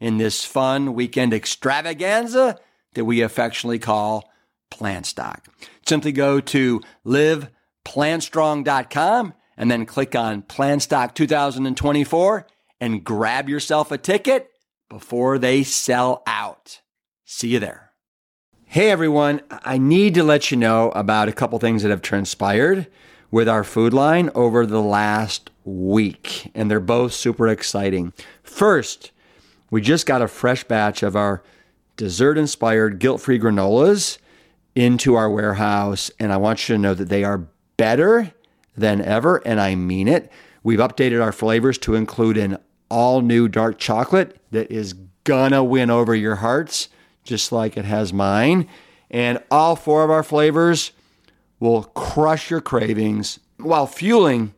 in this fun weekend extravaganza that we affectionately call Plant Stock. Simply go to liveplantstrong.com and then click on Plant Stock 2024 and grab yourself a ticket before they sell out. See you there. Hey everyone, I need to let you know about a couple things that have transpired with our food line over the last week, and they're both super exciting. First, we just got a fresh batch of our dessert inspired guilt free granolas into our warehouse, and I want you to know that they are better than ever, and I mean it. We've updated our flavors to include an all new dark chocolate that is gonna win over your hearts, just like it has mine. And all four of our flavors will crush your cravings while fueling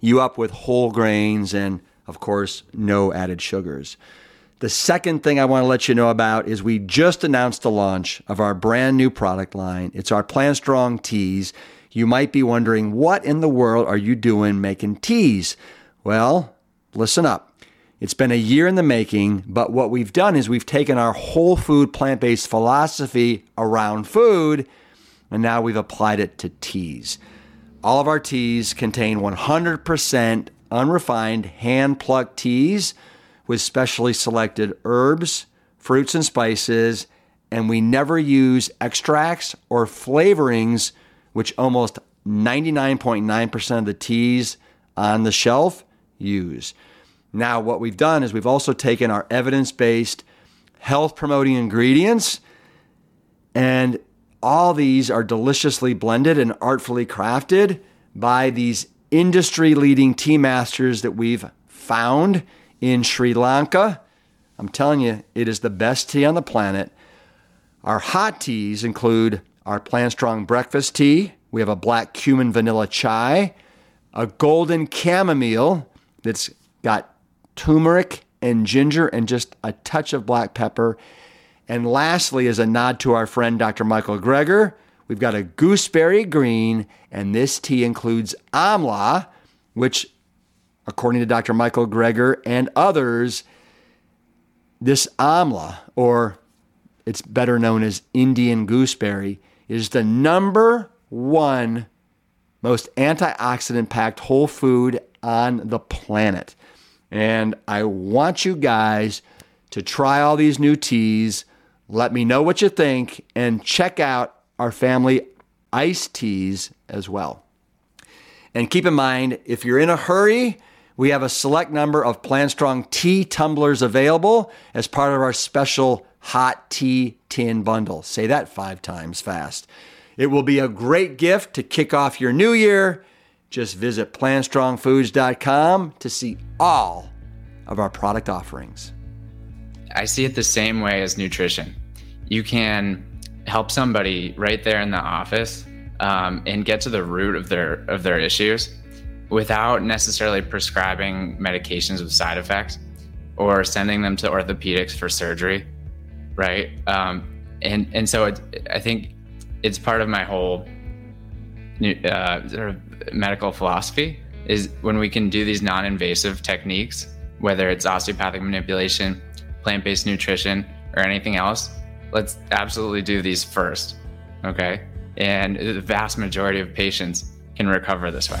you up with whole grains and, of course, no added sugars. The second thing I want to let you know about is we just announced the launch of our brand new product line. It's our Plant Strong Teas. You might be wondering, what in the world are you doing making teas? Well, listen up. It's been a year in the making, but what we've done is we've taken our whole food plant based philosophy around food and now we've applied it to teas. All of our teas contain 100% unrefined hand plucked teas with specially selected herbs, fruits, and spices, and we never use extracts or flavorings, which almost 99.9% of the teas on the shelf use. Now, what we've done is we've also taken our evidence based health promoting ingredients, and all these are deliciously blended and artfully crafted by these industry leading tea masters that we've found in Sri Lanka. I'm telling you, it is the best tea on the planet. Our hot teas include our Plant Strong breakfast tea. We have a black cumin vanilla chai, a golden chamomile that's got turmeric and ginger and just a touch of black pepper. And lastly, as a nod to our friend Dr. Michael Greger, we've got a gooseberry green, and this tea includes amla, which According to Dr. Michael Greger and others, this amla, or it's better known as Indian gooseberry, is the number one most antioxidant packed whole food on the planet. And I want you guys to try all these new teas. Let me know what you think and check out our family iced teas as well. And keep in mind, if you're in a hurry, we have a select number of PlantStrong tea tumblers available as part of our special hot tea tin bundle. Say that five times fast. It will be a great gift to kick off your new year. Just visit plantstrongfoods.com to see all of our product offerings. I see it the same way as nutrition. You can help somebody right there in the office um, and get to the root of their of their issues without necessarily prescribing medications with side effects or sending them to orthopedics for surgery, right? Um, and and so it, I think it's part of my whole uh, sort of medical philosophy is when we can do these non-invasive techniques, whether it's osteopathic manipulation, plant-based nutrition, or anything else, let's absolutely do these first. Okay. And the vast majority of patients can recover this way.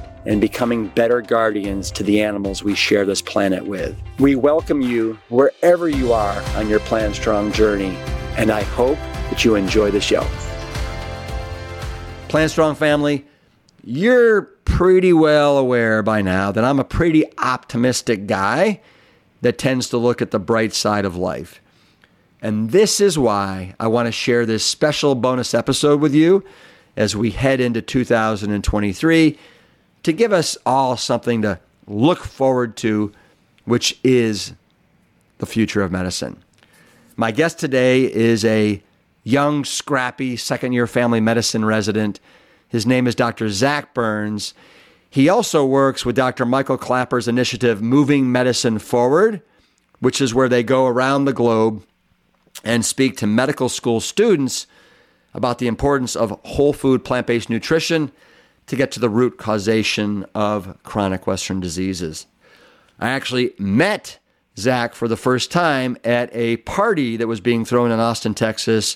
and becoming better guardians to the animals we share this planet with. We welcome you wherever you are on your Plant Strong journey, and I hope that you enjoy the show. Plant Strong family, you're pretty well aware by now that I'm a pretty optimistic guy that tends to look at the bright side of life. And this is why I want to share this special bonus episode with you as we head into 2023 to give us all something to look forward to, which is the future of medicine. My guest today is a young, scrappy second year family medicine resident. His name is Dr. Zach Burns. He also works with Dr. Michael Klaper's initiative, Moving Medicine Forward, which is where they go around the globe and speak to medical school students about the importance of whole food plant based nutrition to get to the root causation of chronic Western diseases. I actually met Zach for the first time at a party that was being thrown in Austin, Texas,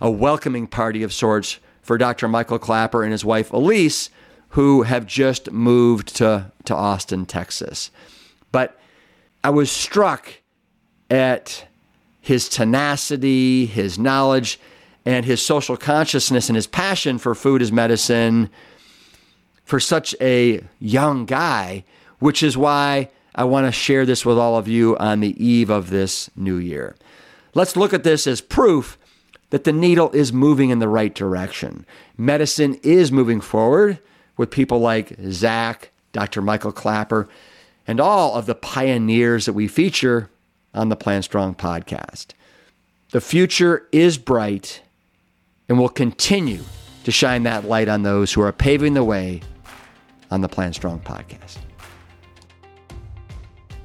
a welcoming party of sorts for Dr. Michael Klaper and his wife Elise, who have just moved to, to Austin, Texas. But I was struck at his tenacity, his knowledge, and his social consciousness and his passion for food as medicine for such a young guy, which is why I want to share this with all of you on the eve of this new year. Let's look at this as proof that the needle is moving in the right direction. Medicine is moving forward with people like Zach, Dr. Michael Klaper, and all of the pioneers that we feature on the Plant Strong podcast. The future is bright and will continue to shine that light on those who are paving the way on the Plant Strong podcast.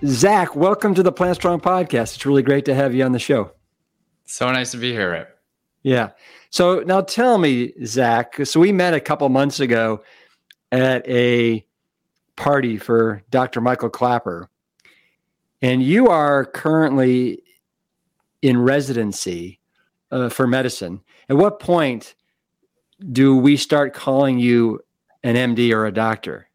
Zach, welcome to the Plant Strong podcast. It's really great to have you on the show. So nice to be here, Rip. Yeah. So now tell me, Zach. So we met a couple months ago at a party for Dr. Michael Klaper, and you are currently in residency uh, for medicine. At what point do we start calling you an MD or a doctor?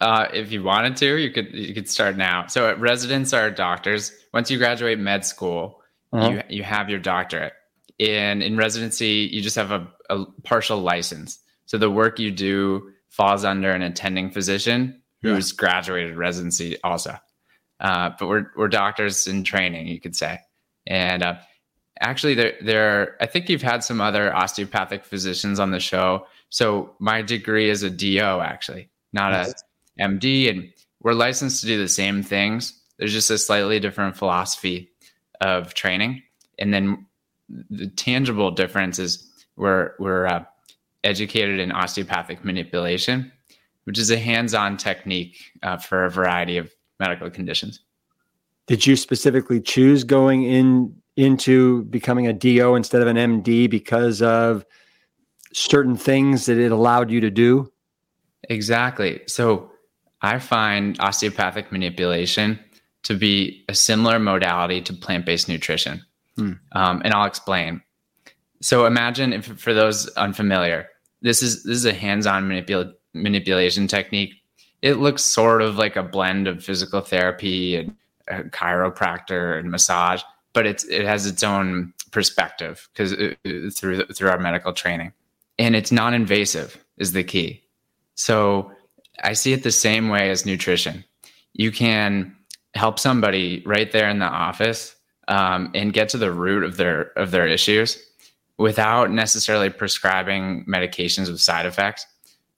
Uh, if you wanted to, you could you could start now. So residents are doctors. Once you graduate med school, uh-huh. you you have your doctorate. And in residency, you just have a, a, partial license. So the work you do falls under an attending physician who's yeah. graduated residency also. Uh, but we're we're doctors in training, you could say. And uh, actually, there there I think you've had some other osteopathic physicians on the show so my degree is a DO actually, not a MD, and we're licensed to do the same things. There's just a slightly different philosophy of training, and then the tangible difference is we're we're uh, educated in osteopathic manipulation, which is a hands-on technique uh, for a variety of medical conditions. Did you specifically choose going in into becoming a DO instead of an MD because of certain things that it allowed you to do? Exactly. So I find osteopathic manipulation to be a similar modality to plant based nutrition. Hmm. Um, and I'll explain. So imagine if for those unfamiliar, this is this is a hands-on manipul- manipulation technique. It looks sort of like a blend of physical therapy and chiropractor and massage, but it's it has its own perspective because through through our medical training and it's non-invasive is the key. So I see it the same way as nutrition. You can help somebody right there in the office um, and get to the root of their of their issues without necessarily prescribing medications with side effects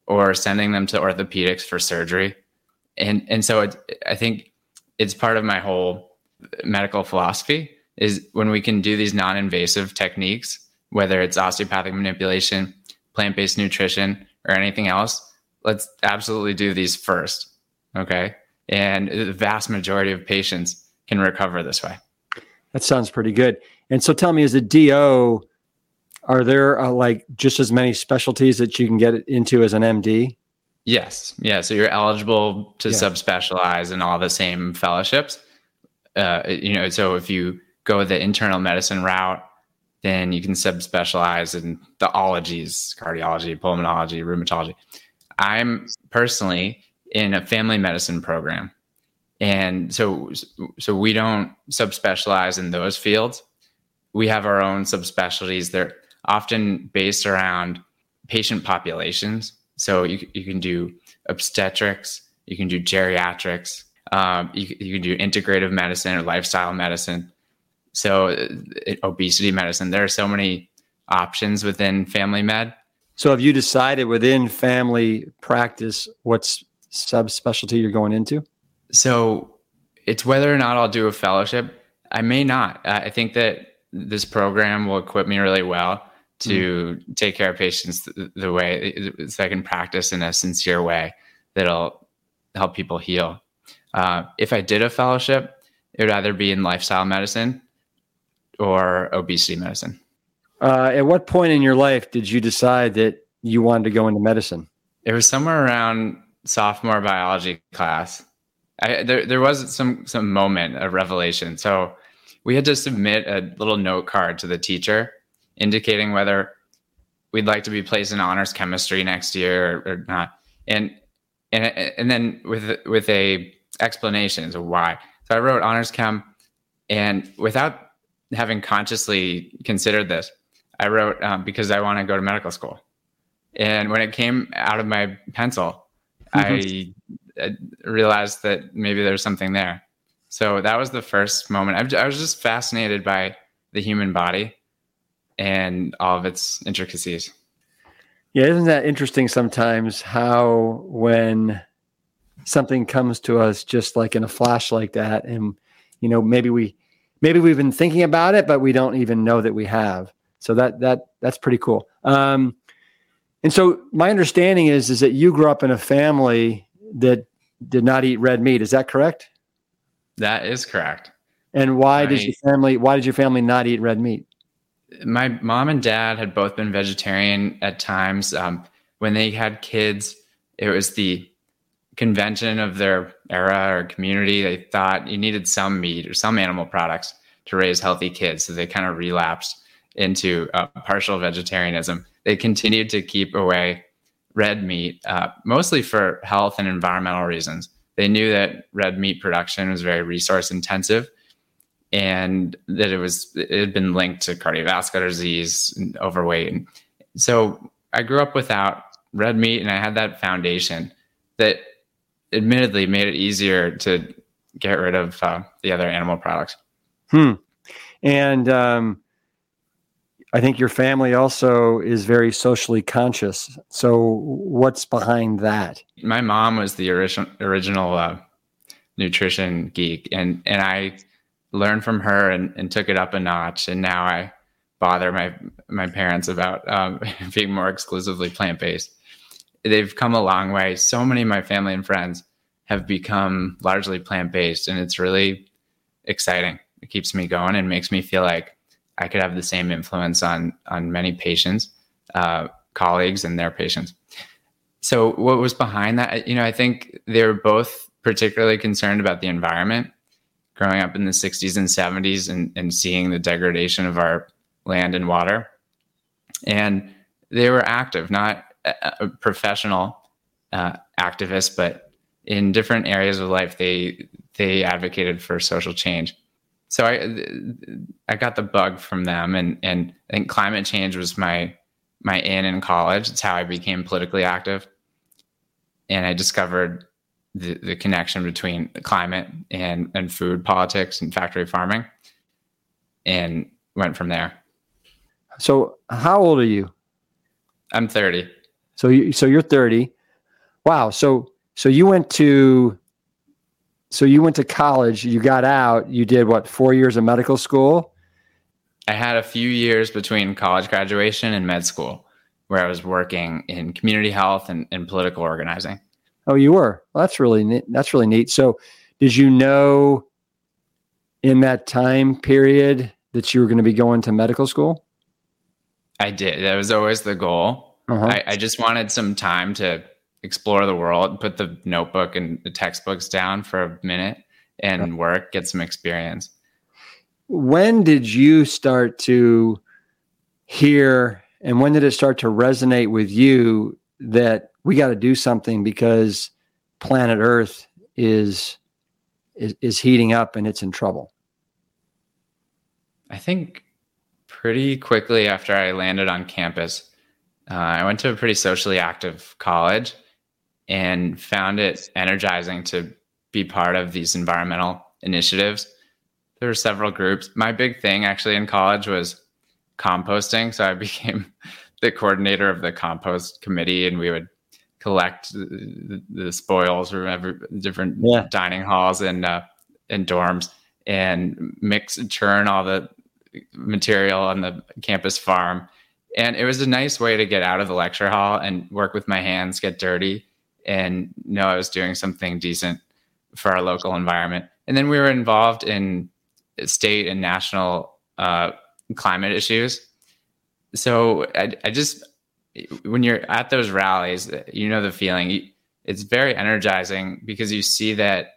or sending them to orthopedics for surgery. And and so it, I think it's part of my whole medical philosophy is when we can do these non-invasive techniques, whether it's osteopathic manipulation, plant-based nutrition, or anything else, let's absolutely do these first. Okay. And the vast majority of patients can recover this way. That sounds pretty good. And so tell me, as a DO, are there uh, like just as many specialties that you can get into as an MD? Yes. Yeah. So you're eligible to yeah. subspecialize in all the same fellowships. Uh, you know, so if you go the internal medicine route, then you can subspecialize in the ologies, cardiology, pulmonology, rheumatology. I'm personally in a family medicine program. And so so we don't subspecialize in those fields. We have our own subspecialties. They're often based around patient populations. So you, you can do obstetrics, you can do geriatrics, um, you, you can do integrative medicine or lifestyle medicine. So uh, obesity medicine. There are so many options within family med so have you decided within family practice what's subspecialty you're going into? So it's whether or not I'll do a fellowship. I may not. I think that this program will equip me really well to mm take care of patients the, the way so I can practice in a sincere way that'll help people heal. Uh, if I did a fellowship, it would either be in lifestyle medicine or obesity medicine. Uh, at what point in your life did you decide that you wanted to go into medicine? It was somewhere around sophomore biology class. I, there, there was some some moment of revelation. So we had to submit a little note card to the teacher indicating whether we'd like to be placed in honors chemistry next year or, or not, and and and then with with a explanation of why. So I wrote honors chem, and without having consciously considered this, I wrote um, because I want to go to medical school. And when it came out of my pencil, mm-hmm. I, I, realized that maybe there's something there. So that was the first moment. I, I was just fascinated by the human body and all of its intricacies. Yeah, isn't that interesting sometimes how when something comes to us just like in a flash like that and you know maybe we maybe we've been thinking about it but we don't even know that we have so that that that's pretty cool. Um, and so my understanding is is that you grew up in a family that did not eat red meat. Is that correct? That is correct. And why did your family why did your family not eat red meat? My mom and dad had both been vegetarian at times. Um, when they had kids, it was the convention of their era or community. They thought you needed some meat or some animal products to raise healthy kids. So they kind of relapsed into uh, partial vegetarianism. They continued to keep away red meat, uh, mostly for health and environmental reasons. They knew that red meat production was very resource intensive and that it was it had been linked to cardiovascular disease and overweight. And so I grew up without red meat and I had that foundation that admittedly made it easier to get rid of uh, the other animal products. Hmm. And um, I think your family also is very socially conscious. So, what's behind that? My mom was the original original uh, nutrition geek, and and I learned from her and, and took it up a notch. And now I bother my my parents about um, being more exclusively plant based. They've come a long way. So many of my family and friends have become largely plant based, and it's really exciting. It keeps me going and makes me feel like I could have the same influence on on many patients, uh, colleagues, and their patients. So, what was behind that? You know, I think they were both particularly concerned about the environment. Growing up in the 60s and 70s and, and seeing the degradation of our land and water. And they were active, not a professional uh, activists, but in different areas of life, they they advocated for social change so I I got the bug from them, and and I think climate change was my my in in college. It's how I became politically active, and I discovered the, the connection between climate and and food politics and factory farming, and went from there. So, how old are you? I'm 30. So you so you're 30. Wow. So so you went to so you went to college, you got out, you did what, four years of medical school? I had a few years between college graduation and med school where I was working in community health and, and political organizing. Oh, you were. Well, that's really neat. That's really neat. So, did you know in that time period that you were going to be going to medical school? I did. That was always the goal. Uh-huh. I, I just wanted some time to explore the world, put the notebook and the textbooks down for a minute and work, get some experience. When did you start to hear and when did it start to resonate with you that we got to do something because planet Earth is, is is heating up and it's in trouble? I think pretty quickly after I landed on campus, uh, I went to a pretty socially active college and found it energizing to be part of these environmental initiatives. There were several groups. My big thing actually in college was composting. So I became the coordinator of the compost committee and we would collect the, the spoils from every different yeah. dining halls and uh, and dorms and mix and churn all the material on the campus farm. And it was a nice way to get out of the lecture hall and work with my hands, get dirty, and know I was doing something decent for our local environment. And then we were involved in state and national uh, climate issues. So I, I, just, when you're at those rallies, you know the feeling. It's very energizing because you see that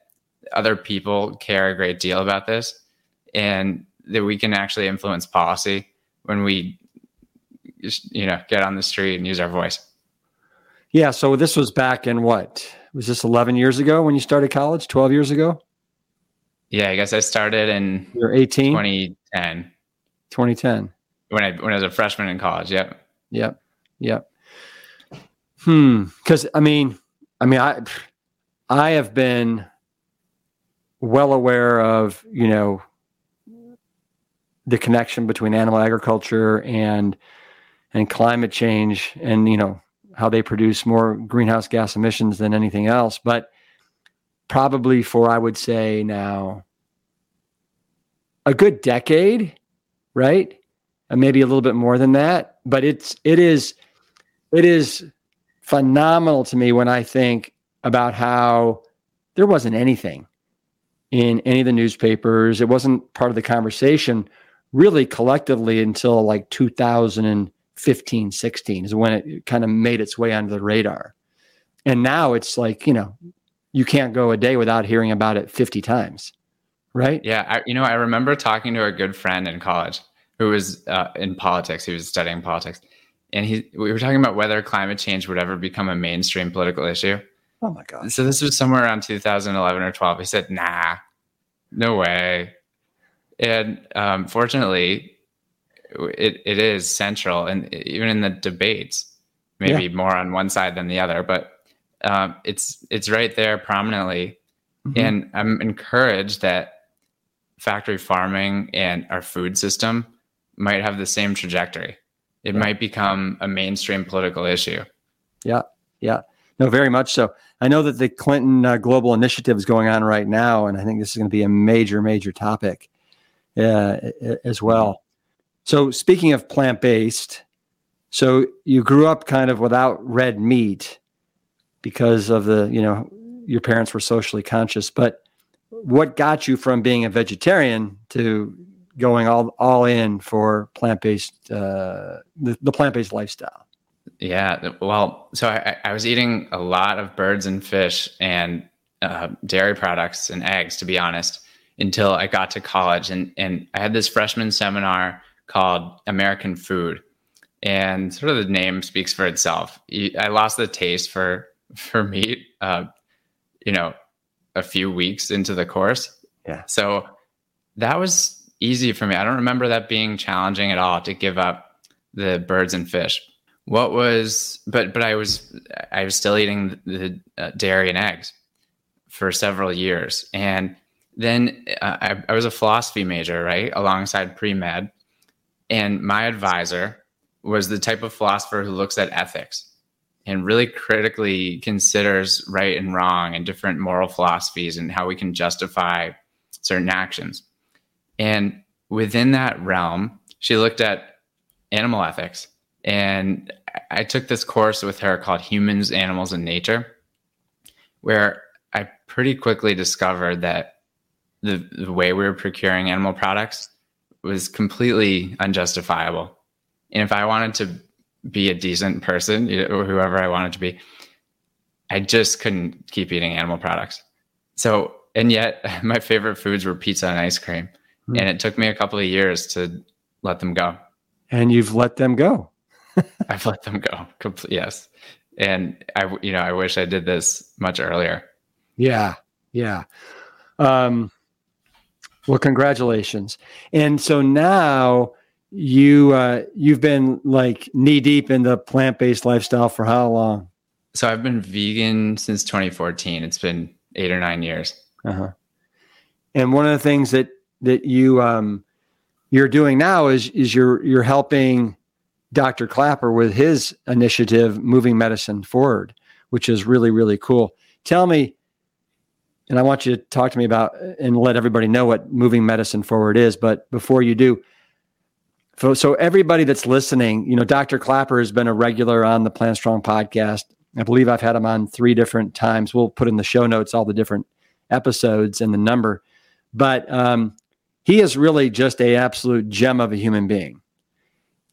other people care a great deal about this and that we can actually influence policy when we just, you know, get on the street and use our voice. Yeah. So this was back in what? Was this 11 years ago when you started college? 12 years ago? Yeah, I guess I started in You're 18? 2010. 2010. When I when I was a freshman in college. Yep. Yep. Yep. Hmm. Because I mean, I mean, I I have been well aware of you know the connection between animal agriculture and and climate change, and you know how they produce more greenhouse gas emissions than anything else. But probably for I would say now a good decade, right? And maybe a little bit more than that. But it's it is it is phenomenal to me when I think about how there wasn't anything in any of the newspapers. It wasn't part of the conversation really collectively until like 2015, 16 is when it kind of made its way under the radar. And now it's like, you know, you can't go a day without hearing about it 50 times right? Yeah, I, you know, I remember talking to a good friend in college who was uh, in politics. He was studying politics, and he we were talking about whether climate change would ever become a mainstream political issue. Oh my god! So this was somewhere around 2011 or 12. He said, "Nah, no way." And um, fortunately, it it is central, and even in the debates, maybe yeah. more on one side than the other, but um, it's it's right there prominently. Mm-hmm. And I'm encouraged that factory farming and our food system might have the same trajectory. It yeah. might become a mainstream political issue. Yeah, yeah, no, very much so. I know that the Clinton uh, Global Initiative is going on right now, and I think this is going to be a major, major topic uh, as well. So, speaking of plant based, so you grew up kind of without red meat because of the, you know, your parents were socially conscious, but what got you from being a vegetarian to going all all in for plant based uh, the, the plant based lifestyle? Yeah, well, so I, I, was eating a lot of birds and fish and uh, dairy products and eggs, to be honest, until I got to college, and and I had this freshman seminar called American Food, and sort of the name speaks for itself. I lost the taste for for meat. Uh, you know, a few weeks into the course. Yeah. So that was easy for me. I don't remember that being challenging at all to give up the birds and fish. What was, but but I was I was still eating the uh, dairy and eggs for several years, and then uh, I, I was a philosophy major, right, alongside pre med, and my advisor was the type of philosopher who looks at ethics and really critically considers right and wrong and different moral philosophies and how we can justify certain actions. And within that realm, she looked at animal ethics. And I took this course with her called Humans, Animals, and Nature, where I pretty quickly discovered that the, the way we were procuring animal products was completely unjustifiable. And if I wanted to be a decent person, or whoever I wanted to be, I just couldn't keep eating animal products. So, and yet my favorite foods were pizza and ice cream. Mm. And it took me a couple of years to let them go. And you've let them go. I've let them go. Yes. And I, you know, I wish I did this much earlier. Yeah. Yeah. Um, well, congratulations. And so now you uh, you've been like knee deep in the plant based lifestyle for how long? So I've been vegan since 2014. It's been eight or nine years. Uh-huh. And one of the things that that you um, you're doing now is is you're you're helping Dr. Klaper with his initiative, moving medicine forward, which is really really cool. Tell me, and I want you to talk to me about and let everybody know what moving medicine forward is. But before you do, so, so everybody that's listening, you know, Dr. Klaper has been a regular on the Plant Strong podcast. I believe I've had him on three different times. We'll put in the show notes all the different episodes and the number, but um, he is really just a absolute gem of a human being.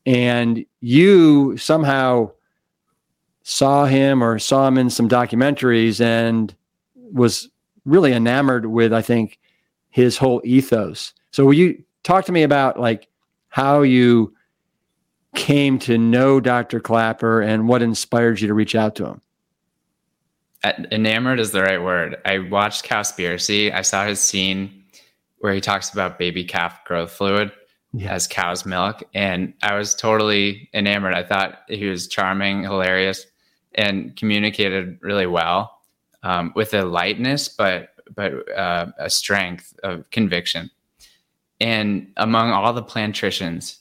And you somehow saw him or saw him in some documentaries and was really enamored with, I think, his whole ethos. So, will you talk to me about like how you came to know Dr. Clapper and what inspired you to reach out to him. Uh, enamored is the right word. I watched Cowspiracy. I saw his scene where he talks about baby calf growth fluid yeah. as cow's milk, and I was totally enamored. I thought he was charming, hilarious, and communicated really well um, with a lightness, but but uh, a strength of conviction and among all the plantricians,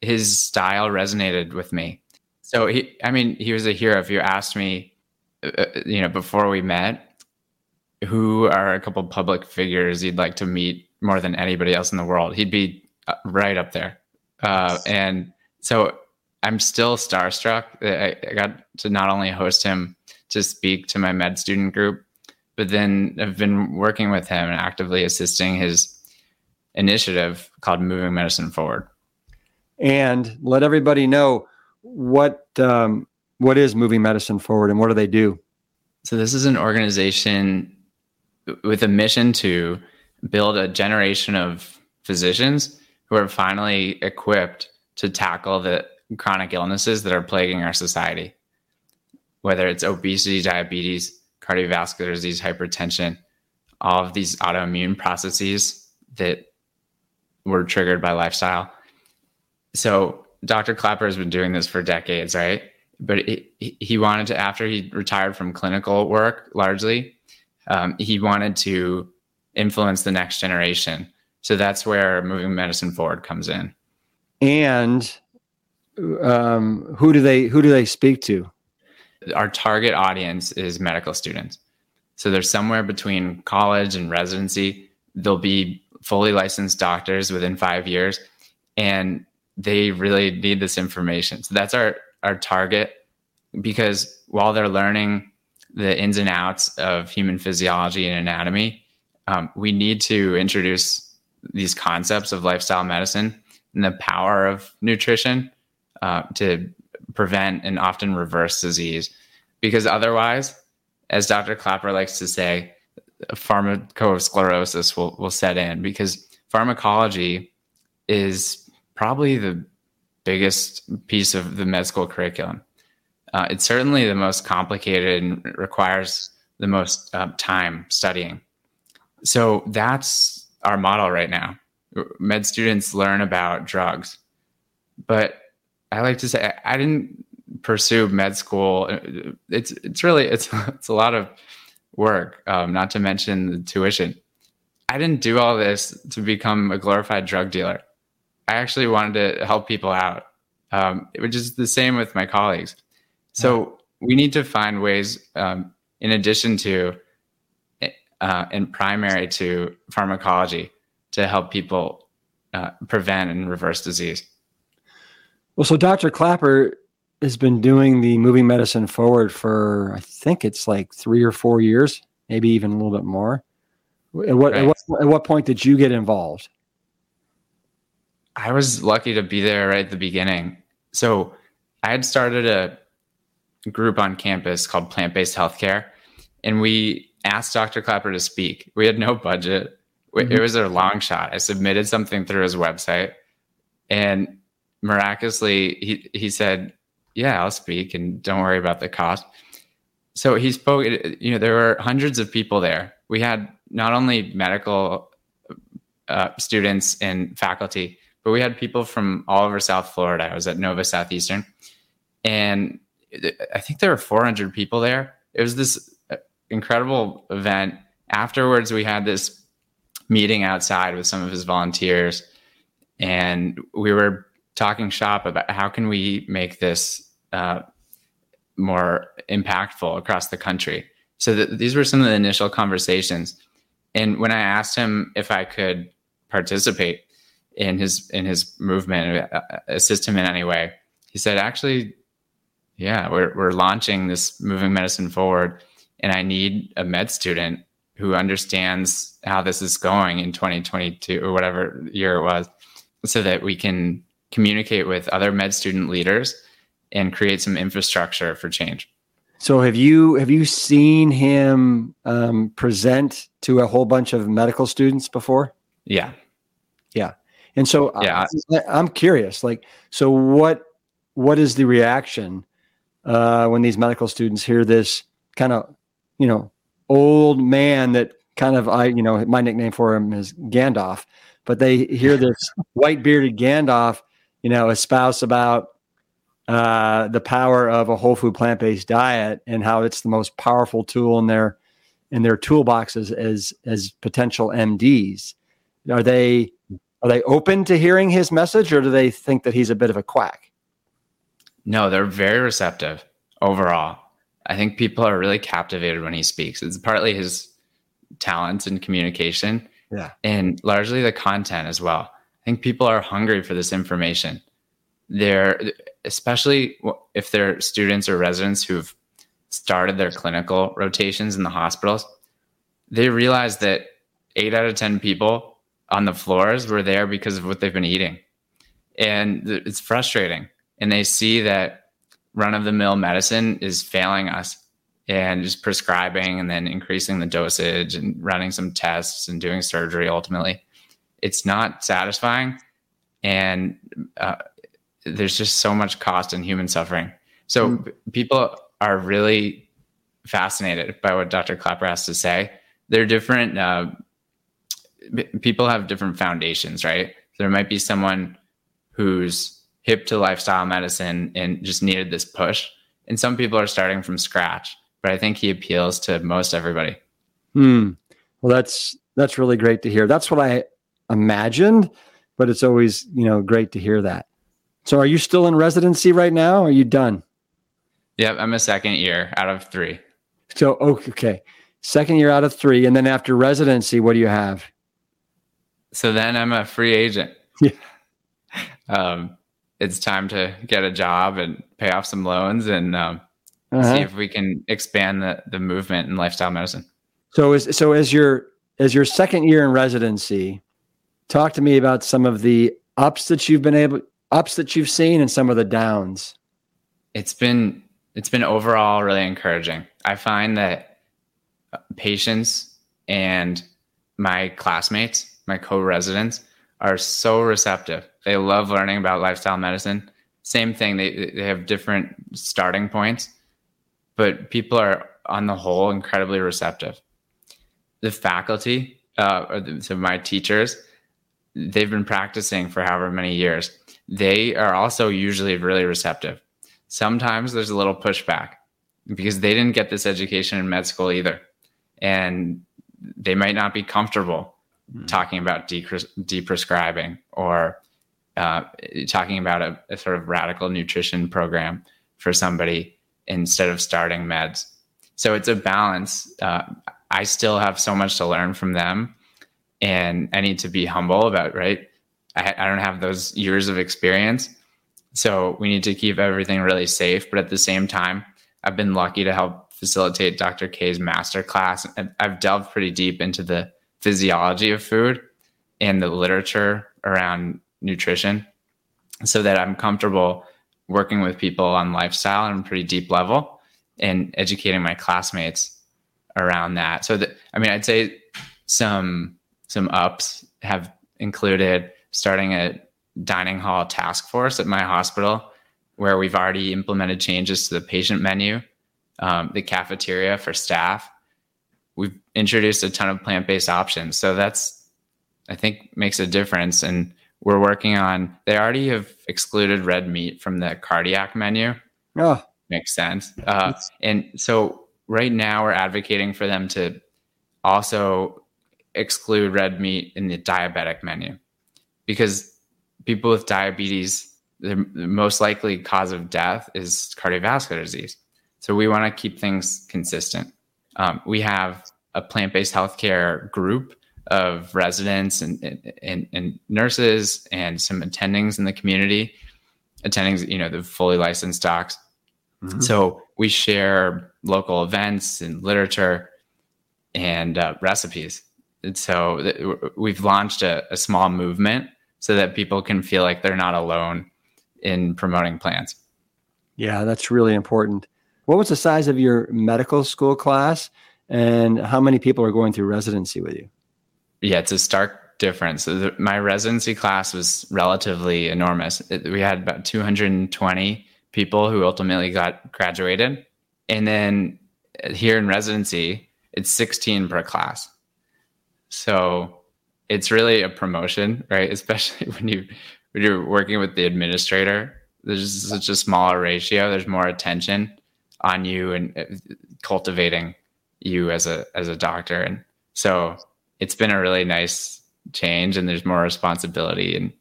his style resonated with me. So he, I mean, he was a hero. If you asked me, uh, uh, you know, before we met, who are a couple public figures you'd like to meet more than anybody else in the world, he'd be uh, right up there. Uh, and so I'm still starstruck. I, I got to not only host him to speak to my med student group, but then I've been working with him and actively assisting his initiative called Moving Medicine Forward. And let everybody know what um, what is Moving Medicine Forward and what do they do? So this is an organization with a mission to build a generation of physicians who are finally equipped to tackle the chronic illnesses that are plaguing our society, whether it's obesity, diabetes, cardiovascular disease, hypertension, all of these autoimmune processes that were triggered by lifestyle. So Dr. Klaper has been doing this for decades, right? But he, he wanted to, after he retired from clinical work largely, um, he wanted to influence the next generation. So that's where moving medicine forward comes in. And um, who do they who do they speak to? Our target audience is medical students. So they're somewhere between college and residency. They'll be fully licensed doctors within five years, and they really need this information. So that's our our target because while they're learning the ins and outs of human physiology and anatomy, um, we need to introduce these concepts of lifestyle medicine and the power of nutrition uh, to prevent and often reverse disease. Because otherwise, as Dr. Klaper likes to say, pharmacosclerosis will, will set in because pharmacology is probably the biggest piece of the med school curriculum. Uh, it's certainly the most complicated and requires the most uh, time studying. So that's our model right now. Med students learn about drugs, but I like to say I didn't pursue med school. It's it's really it's it's a lot of work, um, not to mention the tuition. I didn't do all this to become a glorified drug dealer. I actually wanted to help people out, um, which is the same with my colleagues. So we need to find ways, um, in addition to uh, in primary to pharmacology, to help people uh, prevent and reverse disease. Well, so Dr. Klaper has been doing the moving medicine forward for I think it's like three or four years, maybe even a little bit more. At what, right. at what, at what point did you get involved? I was lucky to be there right at the beginning. So I had started a group on campus called Plant Based Healthcare, and we asked Dr. Klaper to speak. We had no budget. Mm-hmm. It was a long shot. I submitted something through his website, and miraculously, he he said, "Yeah, I'll speak, and don't worry about the cost." So he spoke. You know, there were hundreds of people there. We had not only medical uh, students and faculty, but we had people from all over South Florida. I was at Nova Southeastern, and I think there were 400 people there. It was this uh, incredible event. Afterwards, we had this meeting outside with some of his volunteers, and we were talking shop about how can we make this uh, more impactful across the country. So th- these were some of the initial conversations. And when I asked him if I could participate in his in his movement, uh, assist him in any way, he said, "Actually, yeah, we're we're launching this moving medicine forward, and I need a med student who understands how this is going in 2022 or whatever year it was, so that we can communicate with other med student leaders and create some infrastructure for change." So have you have you seen him um, present to a whole bunch of medical students before? Yeah, yeah. And so yeah. I, I'm curious, like, so what what is the reaction uh, when these medical students hear this kind of, you know, old man that kind of I, you know, my nickname for him is Gandalf, but they hear this white bearded Gandalf, you know, espouse about uh, the power of a whole food plant based diet and how it's the most powerful tool in their in their toolboxes as as potential MDs. Are they are they open to hearing his message, or do they think that he's a bit of a quack? No, they're very receptive overall. I think people are really captivated when he speaks. It's partly his talents and communication. Yeah. And largely the content as well. I think people are hungry for this information. They're especially if they're students or residents who've started their clinical rotations in the hospitals, they realize that eight out of 10 people on the floors were there because of what they've been eating. And it's frustrating and they see that run of the mill medicine is failing us and just prescribing and then increasing the dosage and running some tests and doing surgery ultimately it's not satisfying and uh, there's just so much cost and human suffering so mm. people are really fascinated by what dr klaper has to say they're different uh, people have different foundations right there might be someone who's hip to lifestyle medicine and just needed this push. And some people are starting from scratch, but I think he appeals to most everybody. Hmm. Well, that's that's really great to hear. That's what I imagined, but it's always you know great to hear that. So, are you still in residency right now? are you done? Yep, I'm a second year out of three. So, okay, second year out of three, and then after residency, what do you have? So then I'm a free agent. Yeah. Um, it's time to get a job and pay off some loans and um, uh-huh. see if we can expand the, the movement in lifestyle medicine. So as so as your as your second year in residency, talk to me about some of the ups that you've been able ups that you've seen and some of the downs. It's been it's been overall really encouraging. I find that uh, patients and my classmates, my co-residents are so receptive. They love learning about lifestyle medicine. Same thing, they, they have different starting points, but people are on the whole incredibly receptive. The faculty, uh, or the, so my teachers, they've been practicing for however many years. They are also usually really receptive. Sometimes there's a little pushback because they didn't get this education in med school either. And they might not be comfortable mm. talking about de- deprescribing or uh, talking about a, a, sort of radical nutrition program for somebody. instead of starting meds. So it's a balance. Uh, I still have so much to learn from them, and I need to be humble about right. I, I don't have those years of experience, so we need to keep everything really safe. But at the same time, I've been lucky to help facilitate Dr. K's master class. I've delved pretty deep into the physiology of food and the literature around nutrition so that I'm comfortable working with people on lifestyle on a pretty deep level and educating my classmates around that. So that I mean, I'd say some some ups have included starting a dining hall task force at my hospital where we've already implemented changes to the patient menu, um, the cafeteria for staff. We've introduced a ton of plant based options. So that's, I think, makes a difference. And we're working on, they already have excluded red meat from the cardiac menu. Oh, makes sense. Uh, and so right now we're advocating for them to also exclude red meat in the diabetic menu because people with diabetes the most likely cause of death is cardiovascular disease so we want to keep things consistent um, we have a plant-based healthcare group of residents and, and, and nurses and some attendings in the community attendings you know the fully licensed docs mm-hmm. so we share local events and literature and uh, recipes. And so th- we've launched a, a, small movement so that people can feel like they're not alone in promoting plants. Yeah, that's really important. What was the size of your medical school class and how many people are going through residency with you? Yeah, it's a stark difference. My residency class was relatively enormous. We had about 220 people who ultimately got graduated. And then uh, here in residency, it's 16 per class. So it's really a promotion, right? Especially when you when you're working with the administrator. There's such a smaller ratio. There's more attention on you and uh, cultivating you as a as a doctor. And so it's been a really nice change and there's more responsibility and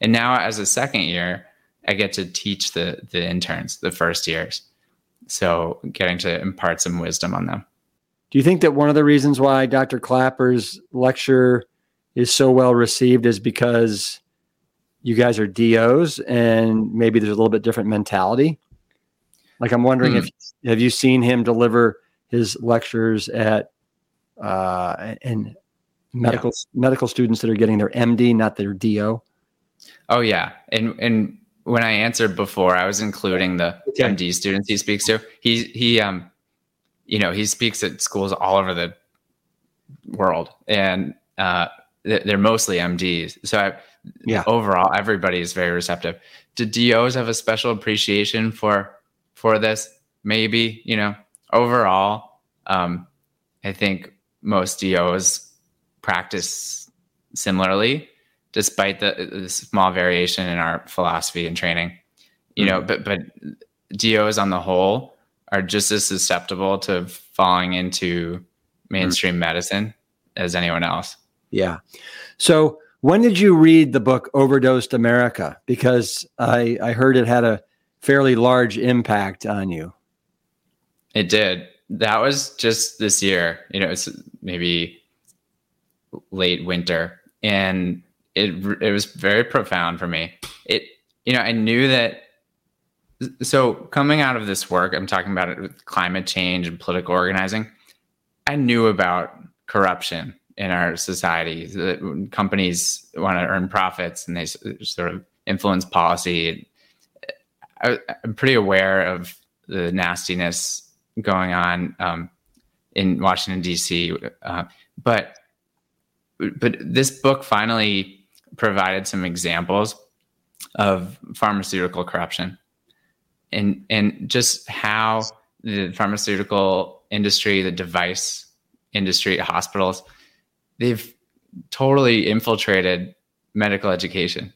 and now as a second year I get to teach the the interns, the first years. So getting to impart some wisdom on them. Do you think that one of the reasons why Dr. Klaper's lecture is so well received is because you guys are DOs and maybe there's a little bit different mentality? Like I'm wondering mm. if have you seen him deliver his lectures at uh and medical yeah. medical students that are getting their MD, not their DO? Oh yeah. And and when I answered before, I was including the okay. MD students he speaks to. He he um, you know, he speaks at schools all over the world, and uh, they're mostly MDs. So I, yeah, overall, everybody is very receptive. Do DOs have a special appreciation for for this? Maybe you know, overall, um, I think most DOs practice similarly despite the, the small variation in our philosophy and training. You know, mm-hmm. but but DOs on the whole are just as susceptible to falling into mainstream mm-hmm. medicine as anyone else. Yeah. So when did you read the book Overdosed America? Because I, I heard it had a fairly large impact on you. It did. That was just this year. You know, it's maybe late winter. And it it was very profound for me. It you know I knew that. So coming out of this work, I'm talking about it with climate change and political organizing. I knew about corruption in our society. Companies want to earn profits and they sort of influence policy. I, am pretty aware of the nastiness going on um, in Washington D.C., uh, but but this book finally provided some examples of pharmaceutical corruption and and just how the pharmaceutical industry, the device industry, hospitals, they've totally infiltrated medical education.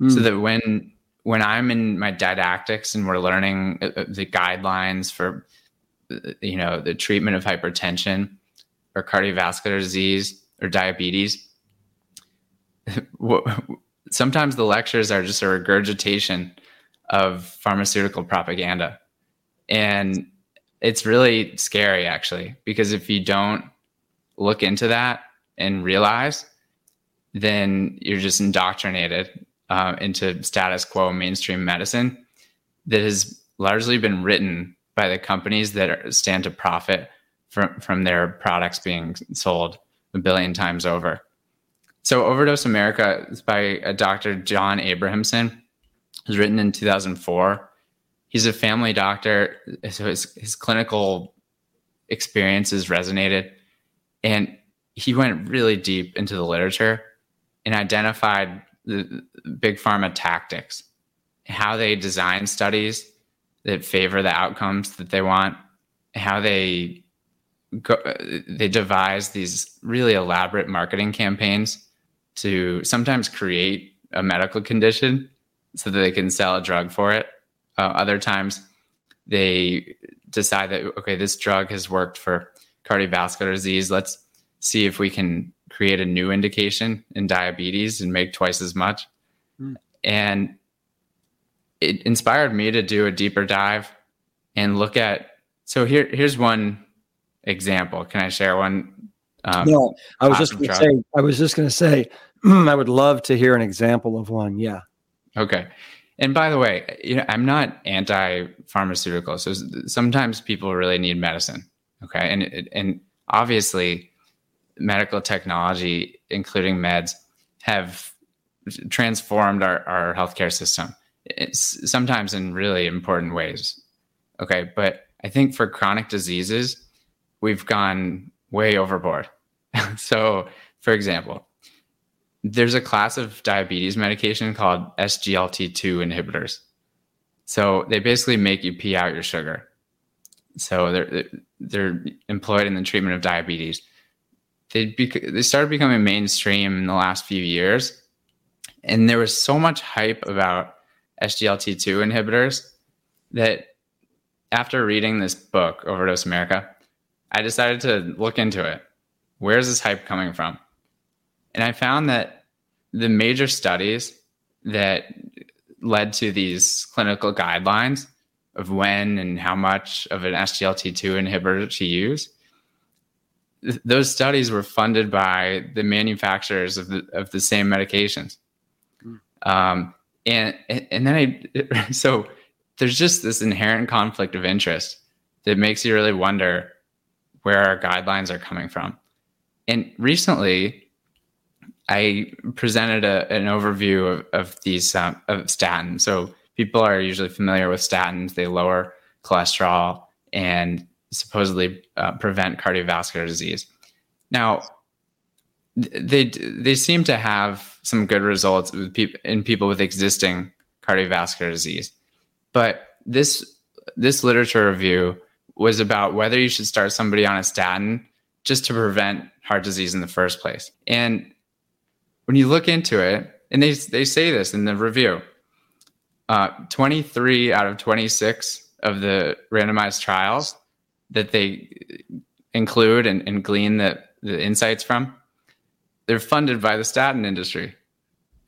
Mm. So hmm. that when when I'm in my didactics and we're learning uh, uh, the guidelines for uh, you know the treatment of hypertension or cardiovascular disease or diabetes, sometimes the lectures are just a regurgitation of pharmaceutical propaganda And it's really scary actually, because if you don't look into that and realize, then you're just indoctrinated uh, into status quo mainstream medicine that has largely been written by the companies that are, stand to profit from, from their products being sold a billion times over. So, Overdose America is by a Dr. John Abramson. Was written in 2004. He's a family doctor, so his, his clinical experiences resonated. And he went really deep into the literature and identified the big pharma tactics, how they design studies that favor the outcomes that they want, how they go, they devise these really elaborate marketing campaigns to sometimes create a medical condition so that they can sell a drug for it. Uh, other times, they decide that okay, this drug has worked for cardiovascular disease. Let's see if we can create a new indication in diabetes and make twice as much. Mm. And it inspired me to do a deeper dive and look at. So here, here's one example. Can I share one? Um, no, I was just going to say. I was just going to say. I would love to hear an example of one. Yeah. Okay. And by the way, you know, I'm not anti-pharmaceutical. So sometimes people really need medicine. Okay. And and obviously, medical technology, including meds, have transformed our, our healthcare system. Eh, it's sometimes in really important ways. Okay. But I think for chronic diseases, we've gone way overboard. so, for example, there's a class of diabetes medication called SGLT2 inhibitors. So they basically make you pee out your sugar. So they're they're employed in the treatment of diabetes. They bec- they started becoming mainstream in the last few years, and there was so much hype about SGLT2 inhibitors that after reading this book, Overdose America, I decided to look into it. Where's this hype coming from? And I found that the major studies that led to these clinical guidelines of when and how much of an SGLT2 inhibitor to use, th- those studies were funded by the manufacturers of the, of the same medications. Mm. Um, and, and then I, so there's just this inherent conflict of interest that makes you really wonder where our guidelines are coming from. And recently, I presented a, an overview of, of these um, of statins. So people are usually familiar with statins. They lower cholesterol and supposedly uh, prevent cardiovascular disease. Now, they they seem to have some good results with people in people with existing cardiovascular disease, but this this literature review was about whether you should start somebody on a statin just to prevent heart disease in the first place. And when you look into it, and they they say this in the review, uh, 23 out of 26 of the randomized trials that they include and, and glean the, the insights from, they're funded by the statin industry.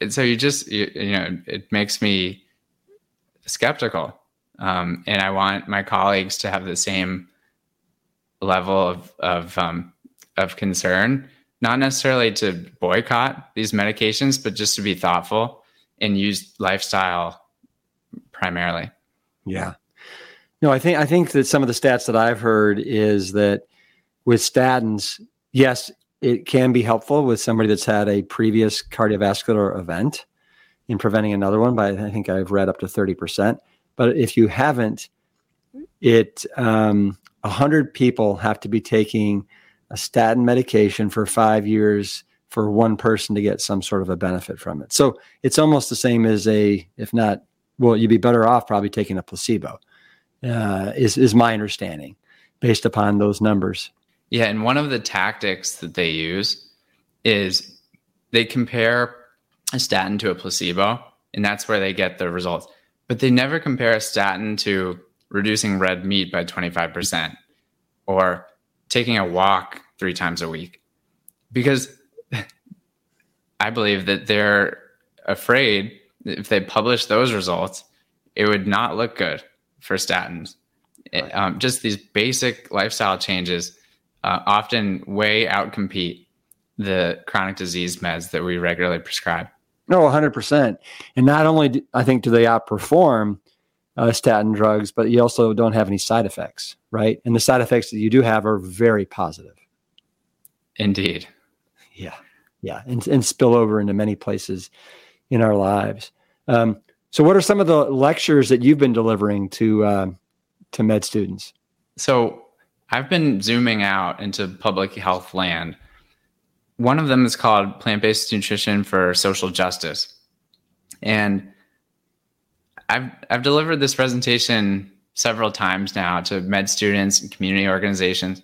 And so you just, you, you know, it makes me skeptical um, and I want my colleagues to have the same level of of um, of concern, not necessarily to boycott these medications, but just to be thoughtful and use lifestyle primarily. Yeah. No, I think I think that some of the stats that I've heard is that with statins, yes, it can be helpful with somebody that's had a previous cardiovascular event in preventing another one, but I think I've read up to 30%. But if you haven't, it um, 100 people have to be taking a statin medication for five years for one person to get some sort of a benefit from it. So it's almost the same as a, if not, well, you'd be better off probably taking a placebo. Uh, is is my understanding based upon those numbers. Yeah, and one of the tactics that they use is they compare a statin to a placebo, and that's where they get the results but they never compare a statin to reducing red meat by 25% or taking a walk three times a week because I believe that they're afraid if they publish those results, it would not look good for statins. Right. Um, just these basic lifestyle changes uh, often way outcompete the chronic disease meds that we regularly prescribe. No, 100%. And not only, do, I think, do they outperform uh, statin drugs, but you also don't have any side effects, right? And the side effects that you do have are very positive. Indeed. Yeah. Yeah. And, and spill over into many places in our lives. Um, so, what are some of the lectures that you've been delivering to uh, to med students? So, I've been zooming out into public health land. One of them is called Plant Based Nutrition for Social Justice. And I've, I've delivered this presentation several times now to med students and community organizations.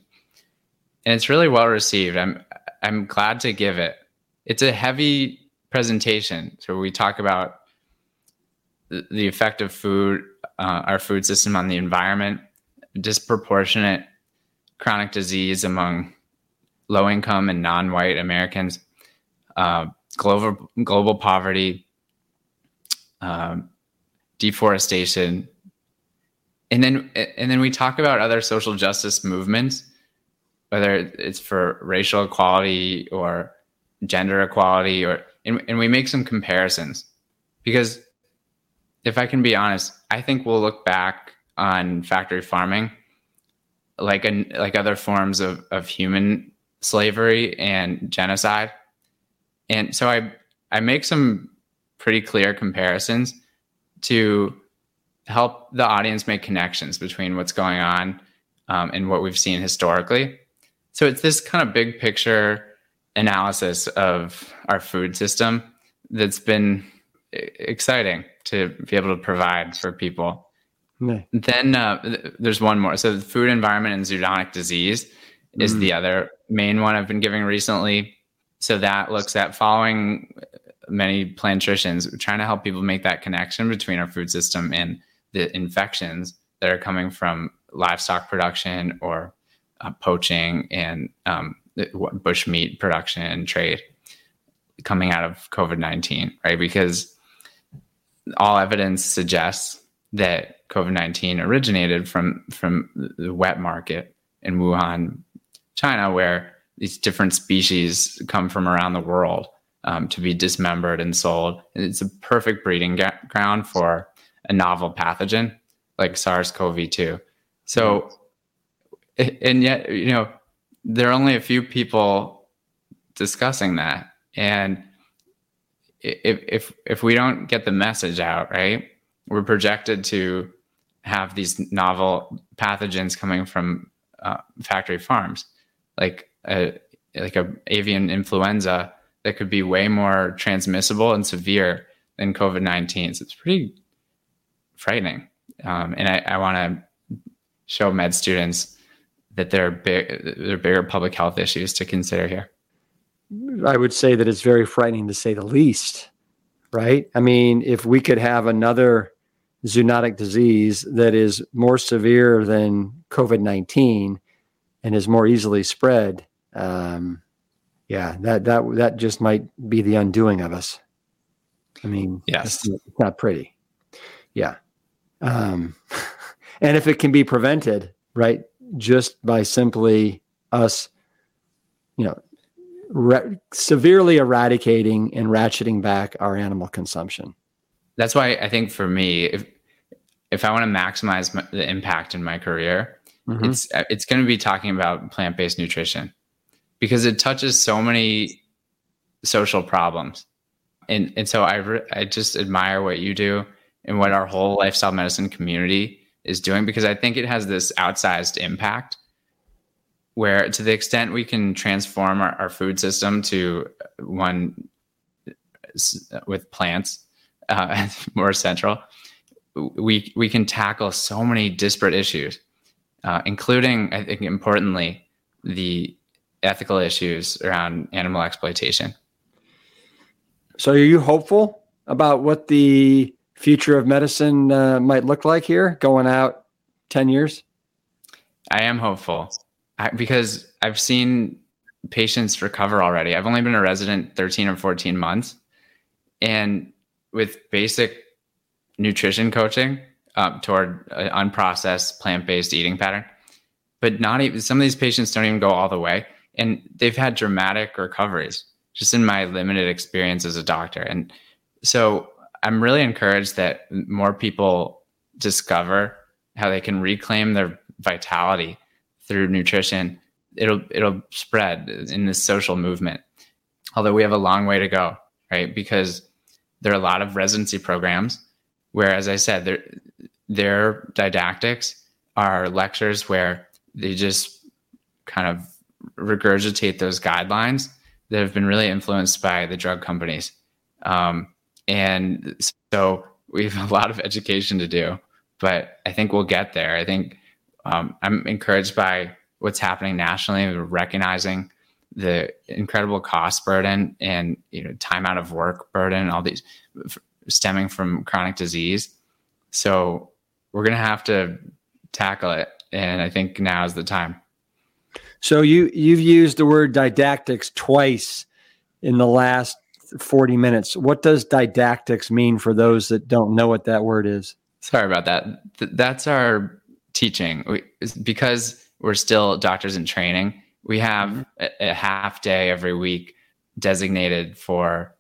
And it's really well received. I'm, I'm glad to give it. It's a heavy presentation. So we talk about the, effect of food, uh, our food system on the environment, disproportionate chronic disease among low income and non white Americans, uh, global, global poverty, um, deforestation. And then, and then we talk about other social justice movements, whether it's for racial equality or gender equality, or and, and we make some comparisons because if I can be honest, I think we'll look back on factory farming like an, like other forms of, of human slavery and genocide. And so I I make some pretty clear comparisons to help the audience make connections between what's going on um, and what we've seen historically. So it's this kind of big picture analysis of our food system that's been exciting to be able to provide for people. Then uh, there's one more. So, food environment and zoonotic disease is mm. the other main one I've been giving recently. So that looks at following many plantations, trying to help people make that connection between our food system and the infections that are coming from livestock production or uh, poaching and um, bush meat production and trade coming out of COVID 19, right? Because all evidence suggests that COVID 19 originated from, from the wet market in Wuhan, China, where these different species come from around the world um, to be dismembered and sold. And it's a perfect breeding ga- ground for a novel pathogen like SARS CoV 2. So, and yet, you know, there are only a few people discussing that. And if, if, if we don't get the message out, right, we're projected to have these novel pathogens coming from uh, factory farms, like a like a avian influenza that could be way more transmissible and severe than COVID nineteen. So it's pretty frightening, um, and I, I want to show med students that there are big there are bigger public health issues to consider here. I would say that it's very frightening to say the least, right? I mean, if we could have another zoonotic disease that is more severe than COVID 19 and is more easily spread, um, yeah, that, that, that just might be the undoing of us. I mean, yes, it's, it's not pretty. Yeah. Um, and if it can be prevented, right, just by simply us, you know, re- severely eradicating and ratcheting back our animal consumption that's why I think for me, if if I want to maximize my, the impact in my career, mm-hmm. it's it's going to be talking about plant based nutrition because it touches so many social problems, and and so I re- I just admire what you do and what our whole lifestyle medicine community is doing because I think it has this outsized impact where to the extent we can transform our, our food system to one with plants uh, more central, we we can tackle so many disparate issues, uh, including, I think, importantly, the ethical issues around animal exploitation. So, are you hopeful about what the future of medicine uh, might look like here, going out ten years? I am hopeful I, because I've seen patients recover already. I've only been a resident 13 or 14 months. And with basic nutrition coaching, uh, toward an unprocessed plant-based eating pattern but not even some of these patients don't even go all the way and they've had dramatic recoveries just in my limited experience as a doctor. And so i'm really encouraged that more people discover how they can reclaim their vitality through nutrition. It'll it'll spread in this social movement. Although we have a long way to go right? Because there are a lot of residency programs where as i said their their didactics are lectures where they just kind of regurgitate those guidelines that have been really influenced by the drug companies. Um, and so we have a lot of education to do, but I think we'll get there. I think um, I'm encouraged by what's happening nationally. We're recognizing the incredible cost burden and you know time out of work burden, all these stemming from chronic disease. So we're going to have to tackle it and I think now is the time. So you you've used the word didactics twice in the last 40 minutes. What does didactics mean for those that don't know what that word is? Sorry about that. Th- that's our teaching. We, because we're still doctors in training, we have mm-hmm. a, a, half day every week designated for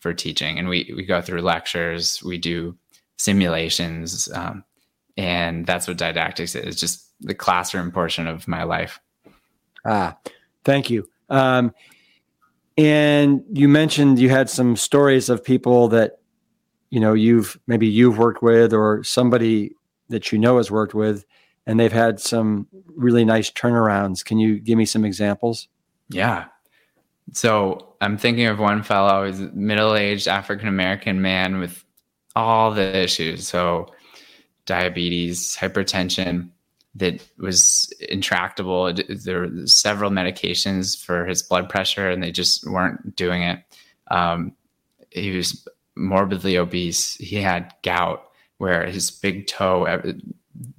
for teaching and we we go through lectures, we do simulations um, and that's what didactics is just the classroom portion of my life ah thank you. Um, and you mentioned you had some stories of people that you know you've maybe you've worked with or somebody that you know has worked with and they've had some really nice turnarounds. Can you give me some examples? Yeah. So i'm thinking of one fellow. He's a middle-aged african american man with all the issues. So diabetes, hypertension that was intractable. There were several medications for his blood pressure, and they just weren't doing it. Um, he was morbidly obese. He had gout, where his big toe uh,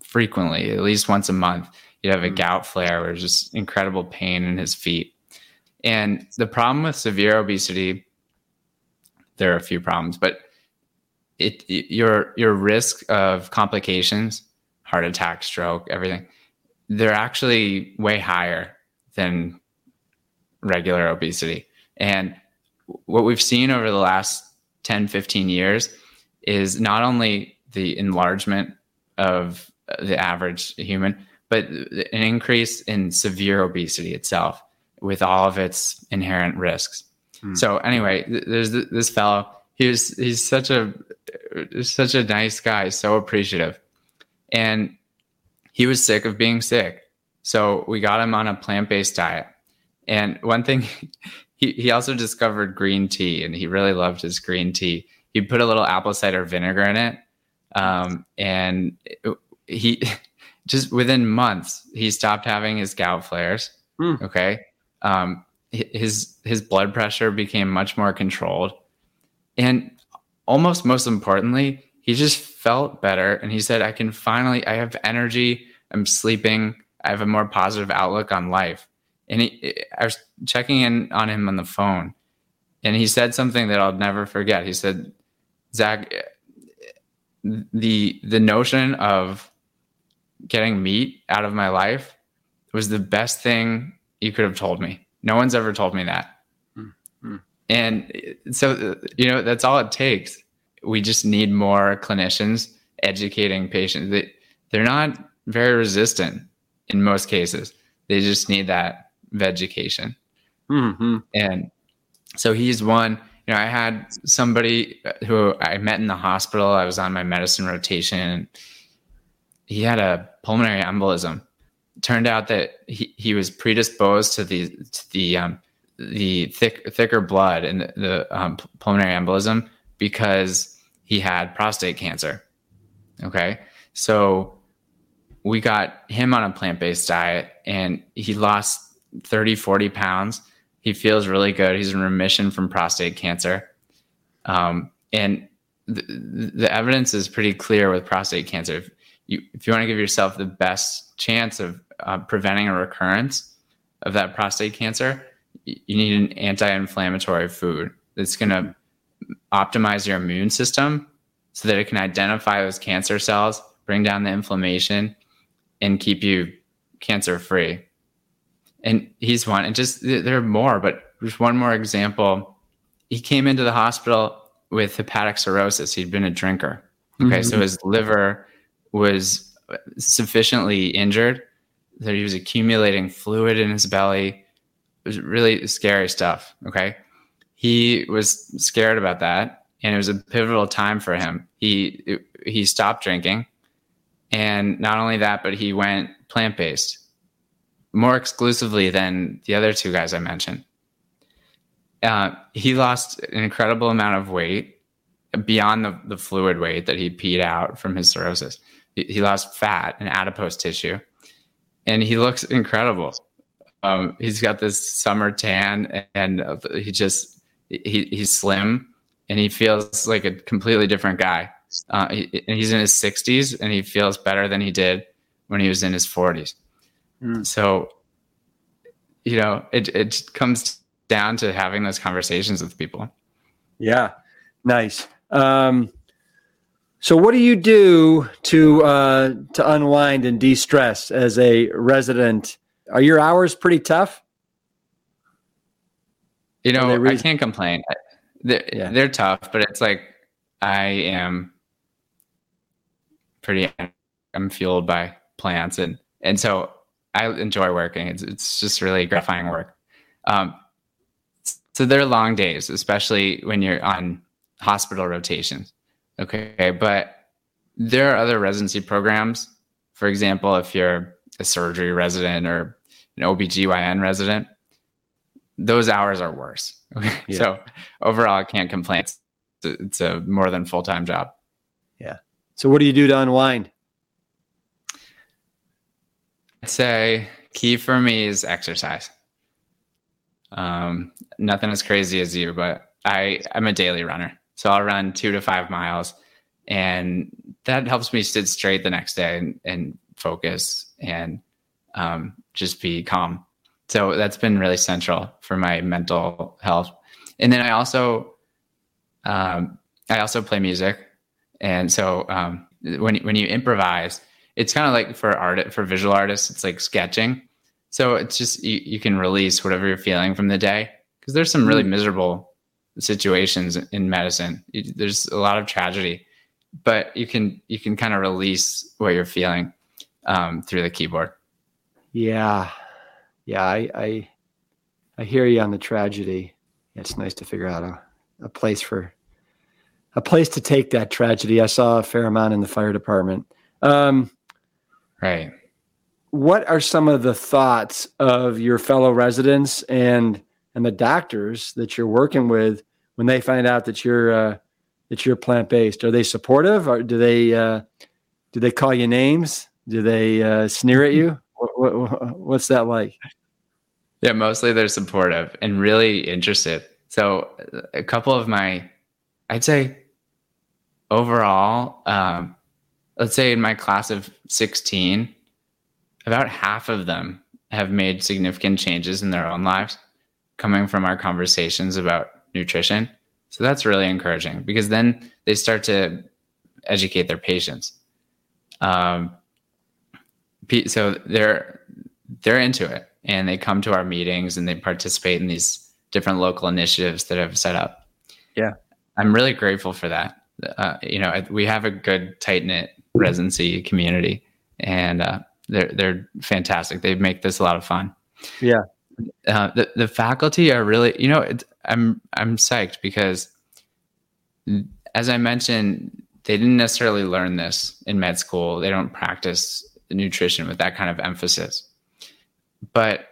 frequently, at least once a month, he'd have a mm. gout flare where just incredible pain in his feet. And the problem with severe obesity, there are a few problems, but it, it your your risk of complications, heart attack, stroke, everything, they're actually way higher than regular obesity. And what we've seen over the last 10, 15 years is not only the enlargement of the average human, but an increase in severe obesity itself with all of its inherent risks. Hmm. So anyway, there's this fellow he was he's such a such a nice guy, so appreciative. And he was sick of being sick. So we got him on a plant-based diet. And one thing he, he also discovered green tea and he really loved his green tea. He put a little apple cider vinegar in it. Um, and he just within months he stopped having his gout flares. Mm. Okay. Um, his his blood pressure became much more controlled and almost most importantly, he just felt better. And he said, I can finally, I have energy. I'm sleeping. I have a more positive outlook on life. And he, I was checking in on him on the phone. And he said something that I'll never forget. He said, Zach, the the notion of getting meat out of my life was the best thing you could have told me. No one's ever told me that. Hmm, hmm. And so, you know, that's all it takes. We just need more clinicians educating patients. They, they're not very resistant in most cases. They just need that education. Mm-hmm. And so he's one. You know, I had somebody who I met in the hospital. I was on my medicine rotation. He had a pulmonary embolism. turned out that he, he was predisposed to the to the um, the thick thicker blood and the, the um, pulmonary embolism because he had prostate cancer. Okay, so we got him on a plant based diet and he lost 30, 40 pounds. He feels really good. He's in remission from prostate cancer. Um, and the, the evidence is pretty clear with prostate cancer. If you, if you want to give yourself the best chance of uh, preventing a recurrence of that prostate cancer, you need an anti-inflammatory food that's going to optimize your immune system so that it can identify those cancer cells bring down the inflammation, and keep you cancer free. And he's one, and just there are more, but just one more example. He came into the hospital with hepatic cirrhosis. He'd been a drinker. Okay, mm-hmm. so his liver was sufficiently injured that he was accumulating fluid in his belly. It was really scary stuff. Okay, he was scared about that, and it was a pivotal time for him. He he stopped drinking, and not only that, but he went plant based more exclusively than the other two guys I mentioned. Uh, he lost an incredible amount of weight beyond the, the fluid weight that he peed out from his cirrhosis. He, he lost fat and adipose tissue, and he looks incredible. Um, he's got this summer tan, and he just he, he's slim, and he feels like a completely different guy. Uh, he, he's in his 60s, and he feels better than he did when he was in his 40s. Mm. So, you know, it it comes down to having those conversations with people. Yeah, nice. Um, so, what do you do to uh, to unwind and de stress as a resident? Are your hours pretty tough? You know, I can't complain. They're, yeah. they're tough, but it's like I am pretty. I'm fueled by plants, and and so I enjoy working. It's it's just really gratifying work. Um, so they're long days, especially when you're on hospital rotations. Okay. But there are other residency programs. For example, if you're a surgery resident or an OBGYN resident, those hours are worse. Okay. Yeah. So overall, I can't complain. It's a, it's a more than full time job. Yeah. So what do you do to unwind? I'd say key for me is exercise. Um, nothing as crazy as you, but I I'm a daily runner, so I'll run two to five miles, and that helps me sit straight the next day and, and focus and um, just be calm. So that's been really central for my mental health. And then I also um, I also play music, and so um, when when you improvise, it's kind of like for art for visual artists, it's like sketching. So it's just you, you can release whatever you're feeling from the day because there's some really mm. miserable situations in medicine. You, there's a lot of tragedy, but you can you can kind of release what you're feeling um, through the keyboard. Yeah, yeah, I, I I hear you on the tragedy. It's nice to figure out a, a place for a place to take that tragedy. I saw a fair amount in the fire department. Um, right what are some of the thoughts of your fellow residents and and the doctors that you're working with when they find out that you're uh, that you're plant based? Are they supportive, or do they uh, do they call you names? Do they uh, sneer at you? What, what, what's that like? Yeah, mostly they're supportive and really interested. So a couple of my, I'd say, overall, um, let's say in my class of sixteen about half of them have made significant changes in their own lives coming from our conversations about nutrition. So that's really encouraging because then they start to educate their patients. Um, so they're they're into it and they come to our meetings and they participate in these different local initiatives that I've set up. Yeah, I'm really grateful for that. Uh, you know, we have a good tight knit residency community, and uh, they're they're fantastic. They make this a lot of fun. Yeah. Uh, the the faculty are really, you know, I'm I'm psyched because, as I mentioned, they didn't necessarily learn this in med school. They don't practice nutrition with that kind of emphasis, but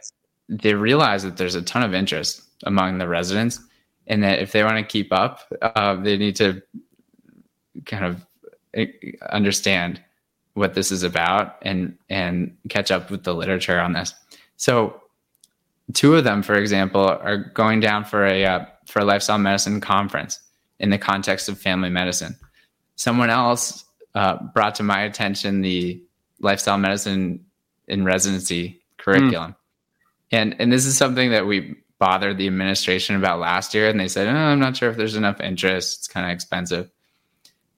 they realize that there's a ton of interest among the residents, and that if they want to keep up, uh, they need to kind of eh, understand what this is about and and catch up with the literature on this. So, two of them, for example, are going down for a uh, for a lifestyle medicine conference in the context of family medicine. Someone else uh, brought to my attention the lifestyle medicine in residency curriculum, mm. and and this is something that we bothered the administration about last year, and they said, oh, "I'm not sure if there's enough interest. It's kind of expensive."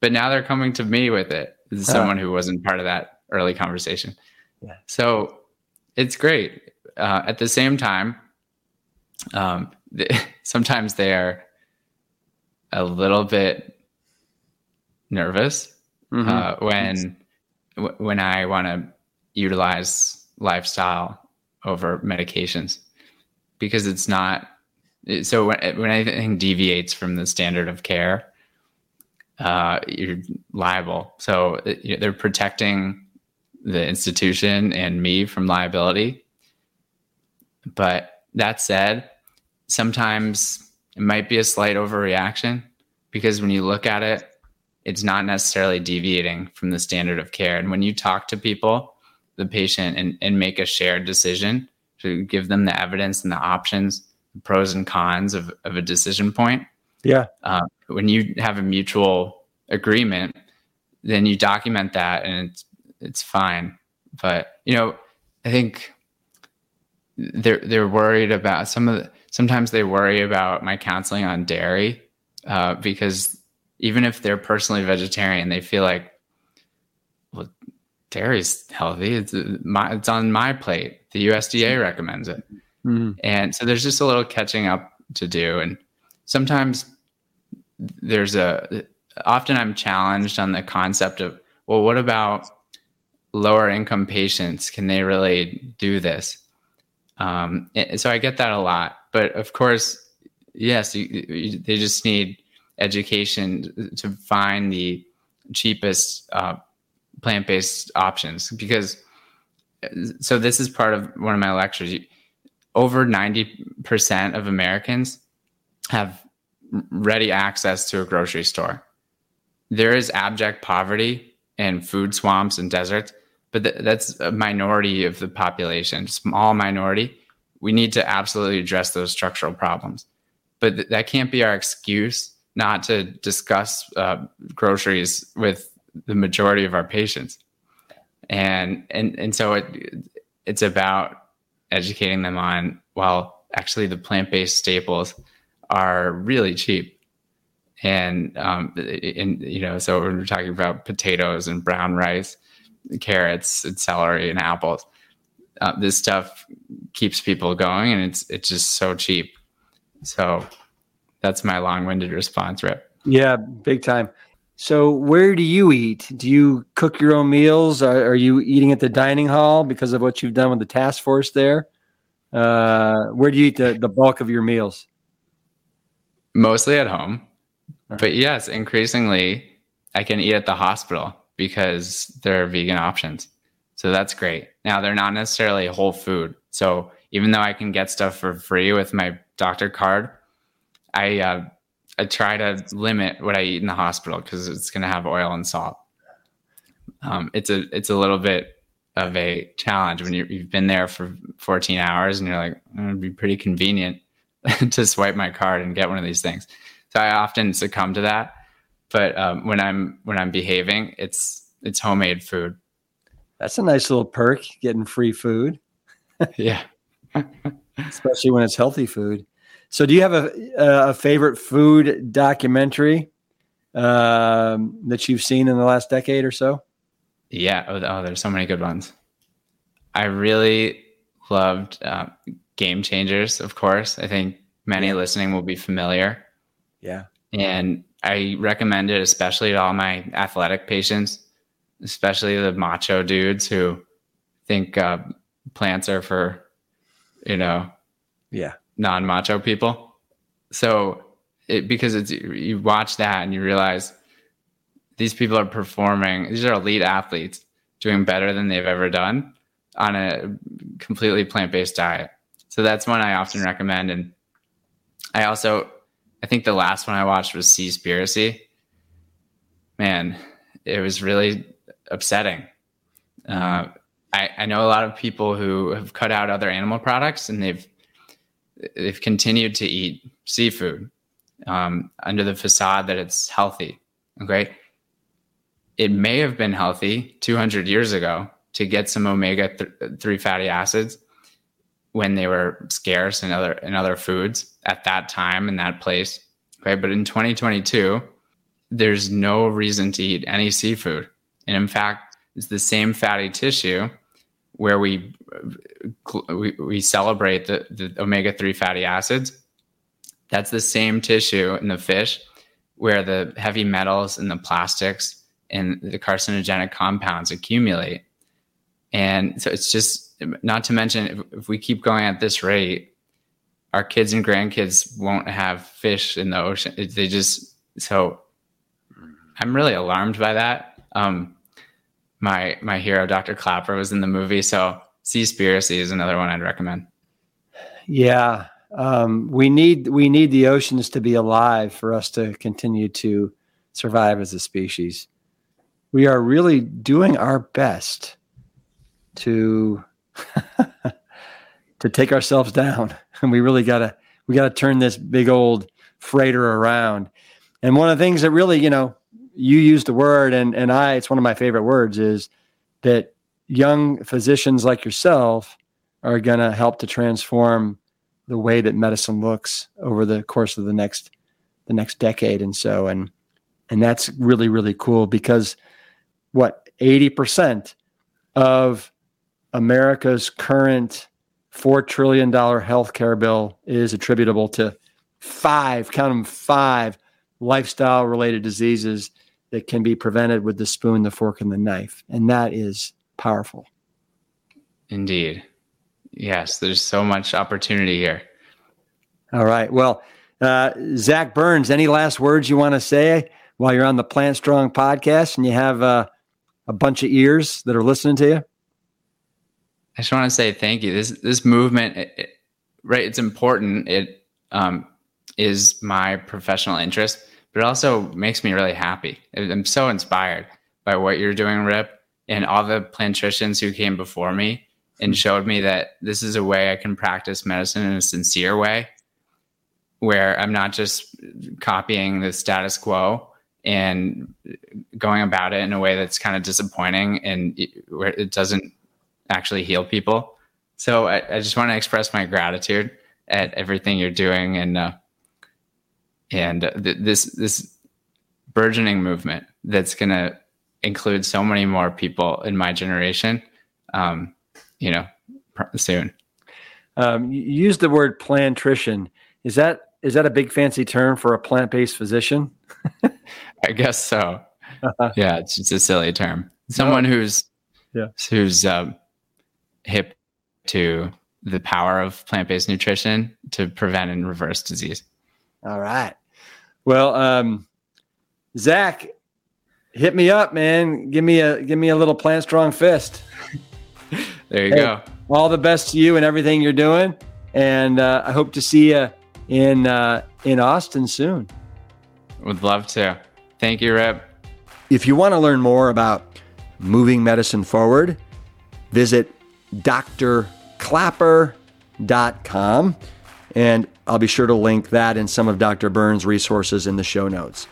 But now they're coming to me with it This is someone who wasn't part of that early conversation. Yeah. So it's great. Uh, at the same time, um, sometimes they are a little bit nervous mm-hmm. uh, when when I want to utilize lifestyle over medications. Because it's not so when, when anything deviates from the standard of care uh, you're liable. So uh, they're protecting the institution and me from liability. But that said sometimes it might be a slight overreaction because when you look at it it's not necessarily deviating from the standard of care and when you talk to people the patient and, and make a shared decision to give them the evidence and the options, the pros and cons of, of a decision point. Yeah. Uh, when you have a mutual agreement, then you document that and it's it's fine. But you know, I think they're they're worried about some of the sometimes they worry about my counseling on dairy uh, because even if they're personally vegetarian, they feel like well, dairy's healthy. It's my, it's on my plate. The USDA recommends it. Mm-hmm. And so there's just a little catching up to do. And sometimes there's a, often I'm challenged on the concept of, well, what about lower income patients? Can they really do this? Um, so I get that a lot. But of course, yes, you, you, they just need education to find the cheapest uh, plant based options because so this is part of one of my lectures. Over 90% of Americans have ready access to a grocery store. There is abject poverty and food swamps and deserts, but th- that's a minority of the population, small minority. We need to absolutely address those structural problems. But th- that can't be our excuse not to discuss uh, groceries with the majority of our patients. And and and so it it's about educating them on well actually the plant-based staples are really cheap. And um and you know so we're talking about potatoes and brown rice carrots and celery and apples uh, this stuff keeps people going and it's it's just so cheap. So that's my long-winded response rip yeah big time so, where do you eat? Do you cook your own meals? Are, are, you eating at the dining hall because of what you've done with the task force there? Uh, where do you eat the, the bulk of your meals? Mostly at home. But yes, increasingly, I can eat at the hospital because there are vegan options. So that's great. Now, they're not necessarily whole food. So, even though I can get stuff for free with my doctor card, I uh, I try to limit what I eat in the hospital because it's going to have oil and salt. Um, it's a it's a little bit of a challenge when you have been there for 14 hours and you're like, oh, it'd be pretty convenient to swipe my card and get one of these things. So I often succumb to that. But um, when I'm when I'm behaving, it's it's homemade food. That's a nice little perk, getting free food. yeah, especially when it's healthy food. So, do you have a, a favorite food documentary um, that you've seen in the last decade or so? Yeah. Oh, oh there's so many good ones. I really loved uh, Game Changers, of course. I think many listening will be familiar. Yeah. And I recommend it, especially to all my athletic patients, especially the macho dudes who think uh, plants are for, you know, yeah, non macho people. So it, because it's you watch that and you realize these people are performing. These are elite athletes doing better than they've ever done on a completely plant based diet. So that's one I often recommend. And I also, I think the last one I watched was Seaspiracy. Man, it was really upsetting. Uh, I, I know a lot of people who have cut out other animal products and they've they've continued to eat seafood um, under the facade that it's healthy. Okay. It may have been healthy 200 years ago to get some omega 3 fatty acids when they were scarce in other in other foods at that time in that place. Okay, but in 2022, there's no reason to eat any seafood. And in fact, it's the same fatty tissue where we we, we celebrate the, the omega 3 fatty acids. That's the same tissue in the fish where the heavy metals and the plastics and the carcinogenic compounds accumulate. And so it's just not to mention if, if we keep going at this rate, our kids and grandkids won't have fish in the ocean. They just so I'm really alarmed by that. Um, my my hero, Dr. Klaper was in the movie, so Seaspiracy is another one I'd recommend. Yeah, um, we need we need the oceans to be alive for us to continue to survive as a species. We are really doing our best to to take ourselves down. And we really gotta we gotta turn this big old freighter around. And one of the things that really, you know, you used the word and and I it's one of my favorite words is that young physicians like yourself are gonna help to transform the way that medicine looks over the course of the next the next decade and so and and that's really really cool because what 80% of America's current four trillion dollar healthcare bill is attributable to five, count them five lifestyle related diseases that can be prevented with the spoon, the fork, and the knife. And that is powerful. Indeed. Yes, there's so much opportunity here. All right. Well, uh, Zach Burns, any last words you want to say while you're on the Plant Strong podcast and you have uh, a bunch of ears that are listening to you? I just want to say thank you. This this movement, it, it, right? It's important. It um, is my professional interest, but it also makes me really happy. I'm so inspired by what you're doing, Rip, and all the plantricians who came before me and hmm. showed me that this is a way I can practice medicine in a sincere way, where I'm not just copying the status quo and going about it in a way that's kind of disappointing and where it doesn't actually heal people. So I, I just want to express my gratitude at everything you're doing and uh, and th- this this burgeoning movement that's going to include so many more people in my generation. Um, you know, pr- soon. Um, you use the word plantrician. Is that is that a big fancy term for a plant based physician? I guess so. Uh-huh. Yeah, it's just a silly term. Someone who's yeah who's um, hip to the power of plant based nutrition to prevent and reverse disease. All right. Well, um, Zach, hit me up, man. Give me a give me a little plant strong fist. there you hey, go. All the best to you and everything you're doing, and uh, I hope to see you in uh, in Austin soon. Would love to. Thank you, Rip. If you want to learn more about moving medicine forward, visit drklaper.com. And I'll be sure to link that and some of Dr. Burns' resources in the show notes.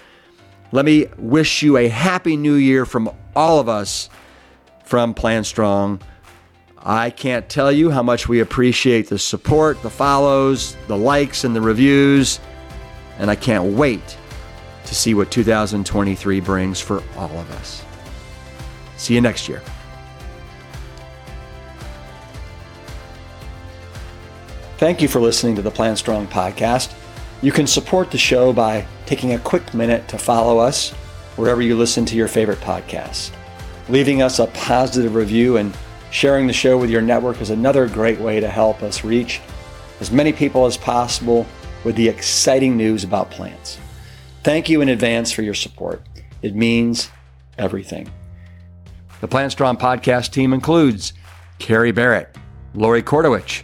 Let me wish you a happy new year from all of us from Plant Strong. I can't tell you how much we appreciate the support, the follows, the likes, and the reviews. And I can't wait to see what 2023 brings for all of us. See you next year. Thank you for listening to the Plant Strong podcast. You can support the show by taking a quick minute to follow us wherever you listen to your favorite podcasts. Leaving us a positive review and sharing the show with your network is another great way to help us reach as many people as possible with the exciting news about plants. Thank you in advance for your support. It means everything. The Plant Strong podcast team includes Carrie Barrett, Lori Kordowich,